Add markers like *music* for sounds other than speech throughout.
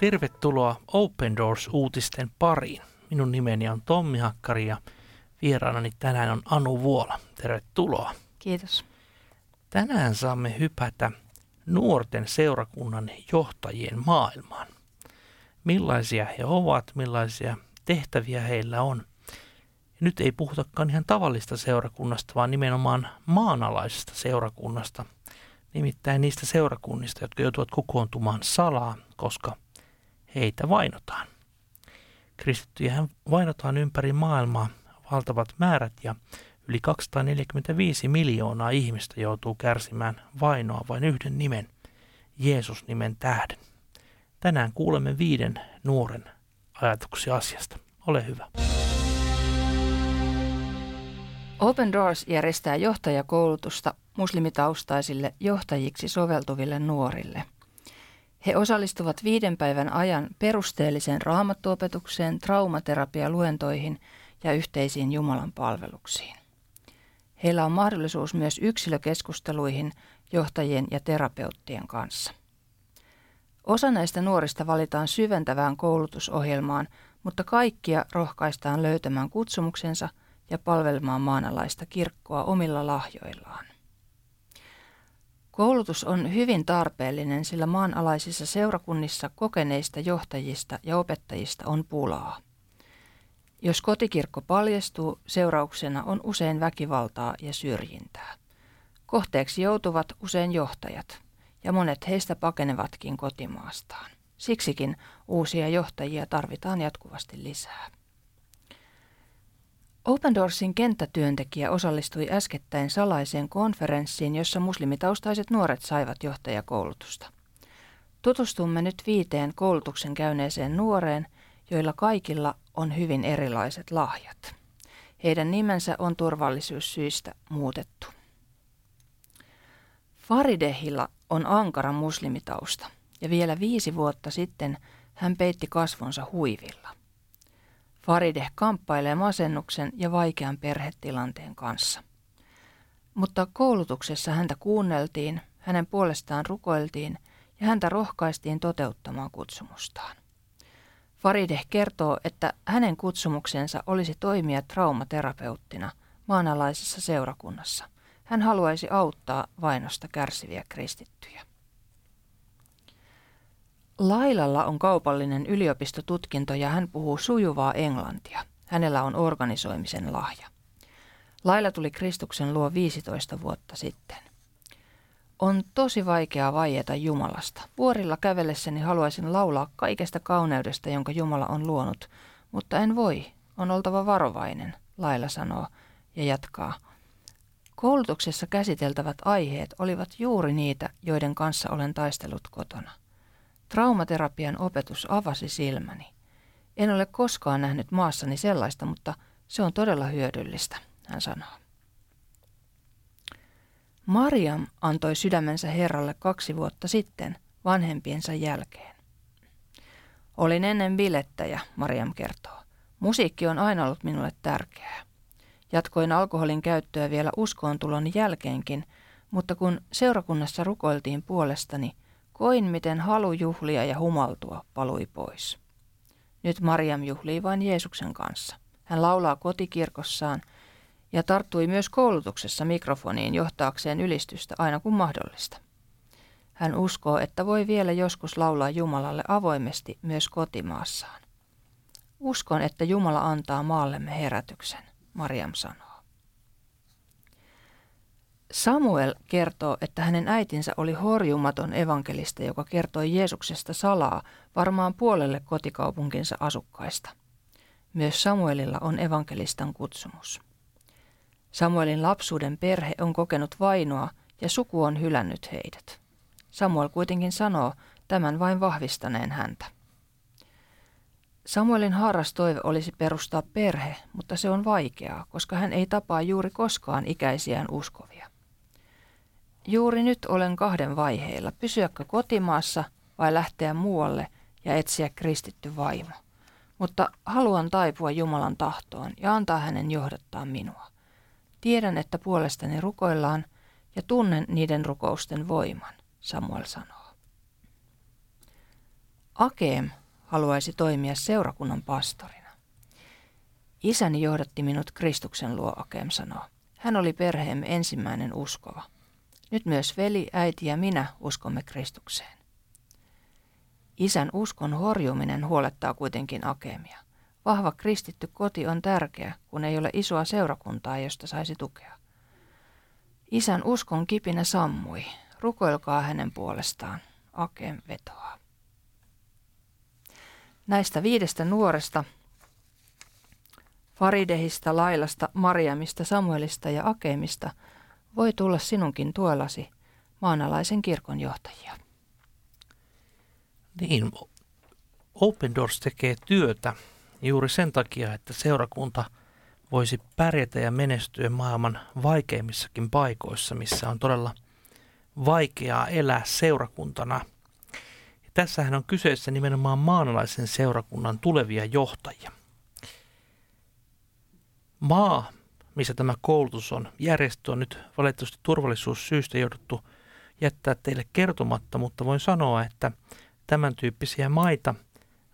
Tervetuloa Open Doors-uutisten pariin. Minun nimeni on Tommi Hakkari ja vieraanani tänään on Anu Vuola. Tervetuloa. Kiitos. Tänään saamme hypätä nuorten seurakunnan johtajien maailmaan. Millaisia he ovat, millaisia tehtäviä heillä on. Nyt ei puhutakaan ihan tavallista seurakunnasta, vaan nimenomaan maanalaisesta seurakunnasta. Nimittäin niistä seurakunnista, jotka joutuvat kokoontumaan salaa, koska heitä vainotaan. Kristittyjä vainotaan ympäri maailmaa valtavat määrät ja yli 245 miljoonaa ihmistä joutuu kärsimään vainoa vain yhden nimen, Jeesus-nimen tähden. Tänään kuulemme viiden nuoren ajatuksia asiasta. Ole hyvä. Open Doors järjestää johtajakoulutusta muslimitaustaisille johtajiksi soveltuville nuorille. He osallistuvat viiden päivän ajan perusteelliseen raamattuopetukseen, traumaterapialuentoihin ja yhteisiin Jumalan palveluksiin. Heillä on mahdollisuus myös yksilökeskusteluihin johtajien ja terapeuttien kanssa. Osa näistä nuorista valitaan syventävään koulutusohjelmaan, mutta kaikkia rohkaistaan löytämään kutsumuksensa ja palvelemaan maanalaista kirkkoa omilla lahjoillaan. Koulutus on hyvin tarpeellinen, sillä maanalaisissa seurakunnissa kokeneista johtajista ja opettajista on pulaa. Jos kotikirkko paljastuu, seurauksena on usein väkivaltaa ja syrjintää. Kohteeksi joutuvat usein johtajat, ja monet heistä pakenevatkin kotimaastaan. Siksikin uusia johtajia tarvitaan jatkuvasti lisää. Open Doorsin kenttätyöntekijä osallistui äskettäin salaiseen konferenssiin, jossa muslimitaustaiset nuoret saivat johtajakoulutusta. Tutustumme nyt viiteen koulutuksen käyneeseen nuoreen, joilla kaikilla on hyvin erilaiset lahjat. Heidän nimensä on turvallisuussyistä muutettu. Faridehilla on ankara muslimitausta ja vielä viisi vuotta sitten hän peitti kasvonsa huivilla. Farideh kamppailee masennuksen ja vaikean perhetilanteen kanssa. Mutta koulutuksessa häntä kuunneltiin, hänen puolestaan rukoiltiin ja häntä rohkaistiin toteuttamaan kutsumustaan. Farideh kertoo, että hänen kutsumuksensa olisi toimia traumaterapeuttina maanalaisessa seurakunnassa. Hän haluaisi auttaa vainosta kärsiviä kristittyjä. Lailalla on kaupallinen yliopistotutkinto ja hän puhuu sujuvaa englantia. Hänellä on organisoimisen lahja. Laila tuli Kristuksen luo 15 vuotta sitten. On tosi vaikeaa vaieta Jumalasta. Vuorilla kävellessäni haluaisin laulaa kaikesta kauneudesta, jonka Jumala on luonut, mutta en voi. On oltava varovainen, Laila sanoo ja jatkaa. Koulutuksessa käsiteltävät aiheet olivat juuri niitä, joiden kanssa olen taistellut kotona. Traumaterapian opetus avasi silmäni. En ole koskaan nähnyt maassani sellaista, mutta se on todella hyödyllistä, hän sanoo. Mariam antoi sydämensä Herralle kaksi vuotta sitten vanhempiensa jälkeen. Olin ennen bilettäjä, Mariam kertoo. Musiikki on aina ollut minulle tärkeää. Jatkoin alkoholin käyttöä vielä uskoontulon jälkeenkin, mutta kun seurakunnassa rukoiltiin puolestani, koin miten halu juhlia ja humaltua palui pois. Nyt Mariam juhlii vain Jeesuksen kanssa. Hän laulaa kotikirkossaan – ja tarttui myös koulutuksessa mikrofoniin johtaakseen ylistystä aina kun mahdollista. Hän uskoo, että voi vielä joskus laulaa Jumalalle avoimesti myös kotimaassaan. Uskon, että Jumala antaa maallemme herätyksen, Mariam sanoo. Samuel kertoo, että hänen äitinsä oli horjumaton evankelista, joka kertoi Jeesuksesta salaa varmaan puolelle kotikaupunkinsa asukkaista. Myös Samuelilla on evankelistan kutsumus. Samuelin lapsuuden perhe on kokenut vainoa ja suku on hylännyt heidät. Samuel kuitenkin sanoo tämän vain vahvistaneen häntä. Samuelin haaras toive olisi perustaa perhe, mutta se on vaikeaa, koska hän ei tapaa juuri koskaan ikäisiään uskovia. Juuri nyt olen kahden vaiheilla, pysyäkö kotimaassa vai lähteä muualle ja etsiä kristitty vaimo. Mutta haluan taipua Jumalan tahtoon ja antaa hänen johdattaa minua. Tiedän, että puolestani rukoillaan ja tunnen niiden rukousten voiman, Samuel sanoo. Akeem haluaisi toimia seurakunnan pastorina. Isäni johdatti minut Kristuksen luo, Akeem sanoo. Hän oli perheemme ensimmäinen uskova. Nyt myös veli, äiti ja minä uskomme Kristukseen. Isän uskon horjuminen huolettaa kuitenkin Akeemia. Vahva kristitty koti on tärkeä, kun ei ole isoa seurakuntaa, josta saisi tukea. Isän uskon kipinä sammui. Rukoilkaa hänen puolestaan. Akeem vetoaa. Näistä viidestä nuoresta, Faridehista, Lailasta, Mariamista, Samuelista ja Akeemista, voi tulla sinunkin tuellasi maanalaisen kirkon johtajia. Niin, Open Doors tekee työtä juuri sen takia, että seurakunta voisi pärjätä ja menestyä maailman vaikeimmissakin paikoissa, missä on todella vaikeaa elää seurakuntana. Tässähän on kyseessä nimenomaan maanalaisen seurakunnan tulevia johtajia. Maa, missä tämä koulutus on järjestö, on nyt valitettavasti turvallisuussyistä jouduttu jättää teille kertomatta, mutta voin sanoa, että tämän tyyppisiä maita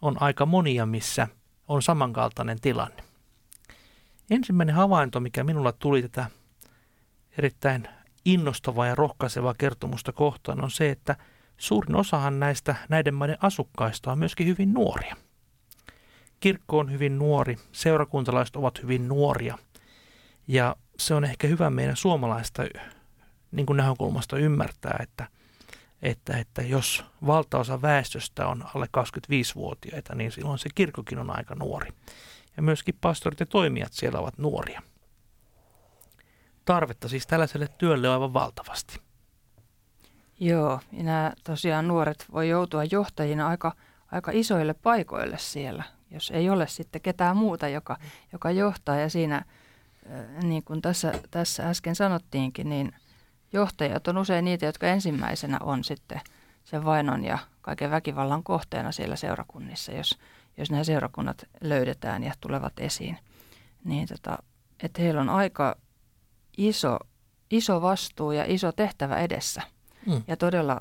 on aika monia, missä on samankaltainen tilanne. Ensimmäinen havainto, mikä minulla tuli tätä erittäin innostavaa ja rohkaisevaa kertomusta kohtaan, on se, että suurin osahan näistä näiden maiden asukkaista on myöskin hyvin nuoria. Kirkko on hyvin nuori, seurakuntalaiset ovat hyvin nuoria ja se on ehkä hyvä meidän suomalaista niin kuin näkökulmasta ymmärtää, että – että, että jos valtaosa väestöstä on alle 25-vuotiaita, niin silloin se kirkkokin on aika nuori. Ja myöskin pastorit ja toimijat siellä ovat nuoria. Tarvetta siis tällaiselle työlle on aivan valtavasti. Joo, ja nämä tosiaan nuoret voi joutua johtajina aika, aika isoille paikoille siellä, jos ei ole sitten ketään muuta, joka, joka johtaa. Ja siinä, niin kuin tässä, tässä äsken sanottiinkin, niin johtajat on usein niitä, jotka ensimmäisenä on sitten sen vainon ja kaiken väkivallan kohteena siellä seurakunnissa, jos, jos nämä seurakunnat löydetään ja tulevat esiin. Niin tota, että heillä on aika iso, iso vastuu ja iso tehtävä edessä. Mm. Ja todella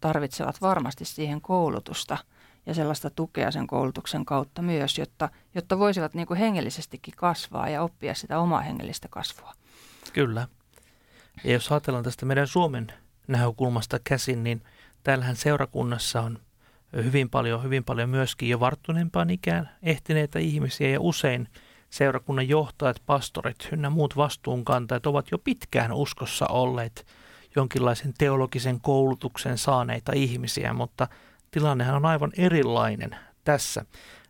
tarvitsevat varmasti siihen koulutusta ja sellaista tukea sen koulutuksen kautta myös, jotta, jotta voisivat niin kuin hengellisestikin kasvaa ja oppia sitä omaa hengellistä kasvua. Kyllä. Ja jos ajatellaan tästä meidän Suomen näkökulmasta käsin, niin täällähän seurakunnassa on hyvin paljon, hyvin paljon myöskin jo varttuneempaan ikään ehtineitä ihmisiä ja usein seurakunnan johtajat, pastorit ynnä muut vastuunkantajat ovat jo pitkään uskossa olleet jonkinlaisen teologisen koulutuksen saaneita ihmisiä, mutta tilannehan on aivan erilainen tässä,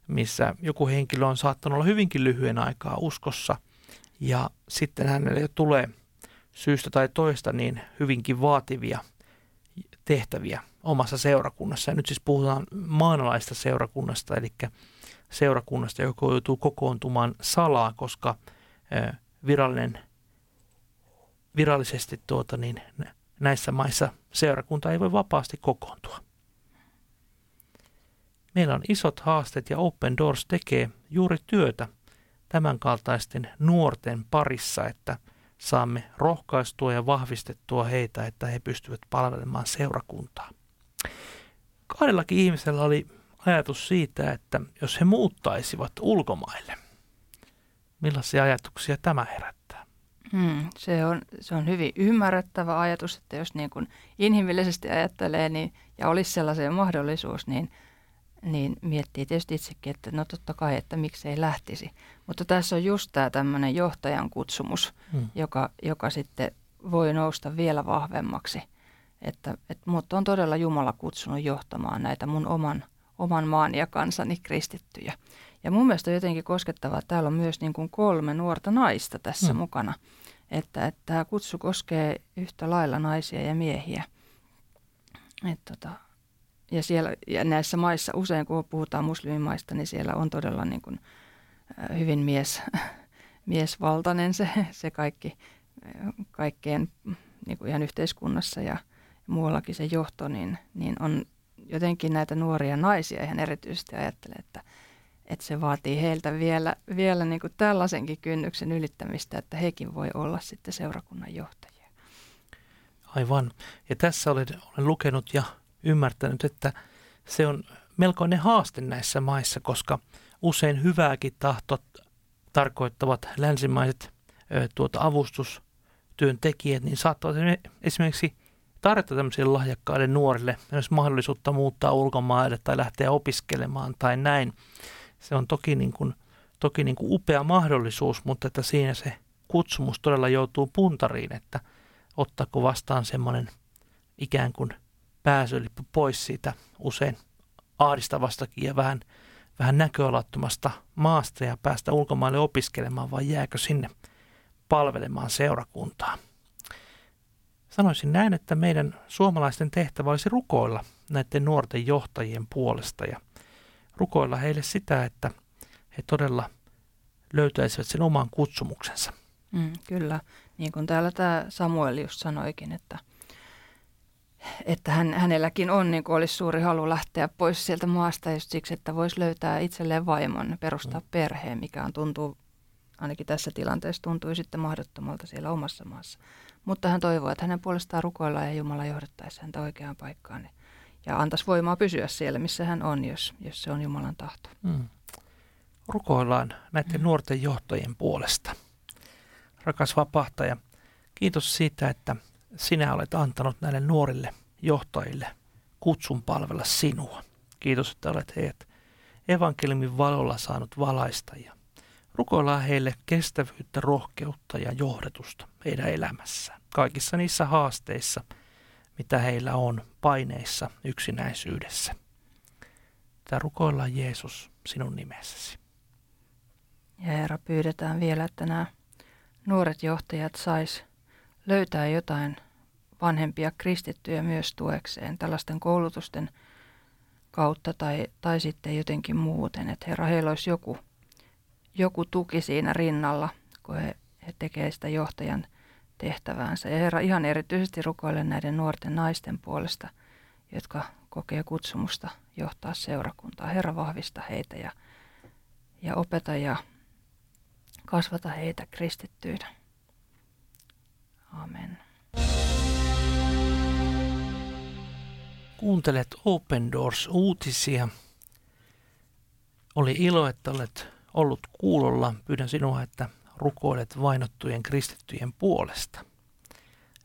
missä joku henkilö on saattanut olla hyvinkin lyhyen aikaa uskossa ja sitten hänelle tulee – syystä tai toista niin hyvinkin vaativia tehtäviä omassa seurakunnassa. Ja nyt siis puhutaan maanalaista seurakunnasta, eli seurakunnasta, joka joutuu kokoontumaan salaa, koska virallinen, virallisesti tuota, niin näissä maissa seurakunta ei voi vapaasti kokoontua. Meillä on isot haasteet ja Open Doors tekee juuri työtä tämänkaltaisten nuorten parissa, että – saamme rohkaistua ja vahvistettua heitä, että he pystyvät palvelemaan seurakuntaa. Kahdellakin ihmisellä oli ajatus siitä, että jos he muuttaisivat ulkomaille, millaisia ajatuksia tämä herättää? Hmm, se, on, se on hyvin ymmärrettävä ajatus, että jos niin kuin inhimillisesti ajattelee niin, ja olisi sellaisen mahdollisuus, niin – niin miettii tietysti itsekin, että no totta kai, että miksei lähtisi. Mutta tässä on just tämä tämmöinen johtajan kutsumus, hmm. joka, joka sitten voi nousta vielä vahvemmaksi. Että, että mut on todella Jumala kutsunut johtamaan näitä mun oman, oman maan ja kansani kristittyjä. Ja mun mielestä on jotenkin koskettavaa, että täällä on myös niin kuin kolme nuorta naista tässä hmm. mukana. Että, että tämä kutsu koskee yhtä lailla naisia ja miehiä. Että tota, ja, siellä, ja näissä maissa usein, kun puhutaan muslimimaista, niin siellä on todella niin kuin, hyvin mies, *laughs* miesvaltainen se, se kaikki, kaikkeen niin kuin ihan yhteiskunnassa ja muuallakin se johto, niin, niin on jotenkin näitä nuoria naisia ihan erityisesti ajattelee, että, että se vaatii heiltä vielä, vielä niin kuin tällaisenkin kynnyksen ylittämistä, että hekin voi olla sitten seurakunnan johtajia. Aivan. Ja tässä olen, olen lukenut ja ymmärtänyt, että se on melkoinen haaste näissä maissa, koska usein hyvääkin tahtot tarkoittavat länsimaiset tuota, avustustyöntekijät, niin saattavat esimerkiksi tarjota tämmöisille lahjakkaille nuorille myös mahdollisuutta muuttaa ulkomaille tai lähteä opiskelemaan tai näin. Se on toki, niin kuin, toki niin kuin upea mahdollisuus, mutta että siinä se kutsumus todella joutuu puntariin, että ottaako vastaan semmoinen ikään kuin pääsylippu pois siitä usein ahdistavastakin ja vähän, vähän näköalattomasta maasta ja päästä ulkomaille opiskelemaan vai jääkö sinne palvelemaan seurakuntaa. Sanoisin näin, että meidän suomalaisten tehtävä olisi rukoilla näiden nuorten johtajien puolesta ja rukoilla heille sitä, että he todella löytäisivät sen oman kutsumuksensa. Mm, kyllä, niin kuin täällä tämä Samuel just sanoikin, että, että hän, hänelläkin on, niin kuin olisi suuri halu lähteä pois sieltä maasta just siksi, että voisi löytää itselleen vaimon, perustaa mm. perheen, mikä on tuntuu, ainakin tässä tilanteessa tuntui sitten mahdottomalta siellä omassa maassa. Mutta hän toivoo, että hänen puolestaan rukoillaan ja Jumala johdattaisi häntä oikeaan paikkaan ja antaisi voimaa pysyä siellä, missä hän on, jos, jos se on Jumalan tahto. Mm. Rukoillaan näiden mm. nuorten johtajien puolesta. Rakas vapahtaja, kiitos siitä, että sinä olet antanut näille nuorille johtajille kutsun palvella sinua. Kiitos, että olet heidät evankeliumin valolla saanut valaista ja rukoillaan heille kestävyyttä, rohkeutta ja johdetusta heidän elämässään. Kaikissa niissä haasteissa, mitä heillä on paineissa yksinäisyydessä. Tämä rukoillaan Jeesus sinun nimessäsi. Ja Herra, pyydetään vielä, että nämä nuoret johtajat sais löytää jotain vanhempia kristittyjä myös tuekseen tällaisten koulutusten kautta tai, tai sitten jotenkin muuten. Että Herra, heillä olisi joku, joku tuki siinä rinnalla, kun he, he tekevät sitä johtajan tehtäväänsä. Ja Herra, ihan erityisesti rukoilen näiden nuorten naisten puolesta, jotka kokee kutsumusta johtaa seurakuntaa. Herra, vahvista heitä ja, ja opeta ja kasvata heitä kristittyinä. Amen. Kuuntelet Open Doors-uutisia. Oli ilo, että olet ollut kuulolla. Pyydän sinua, että rukoilet vainottujen kristittyjen puolesta.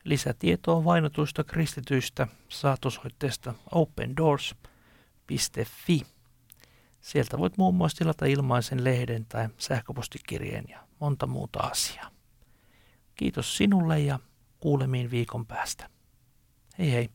Lisätietoa vainotuista kristityistä saat osoitteesta opendoors.fi. Sieltä voit muun muassa tilata ilmaisen lehden tai sähköpostikirjeen ja monta muuta asiaa. Kiitos sinulle ja kuulemiin viikon päästä. Hei hei.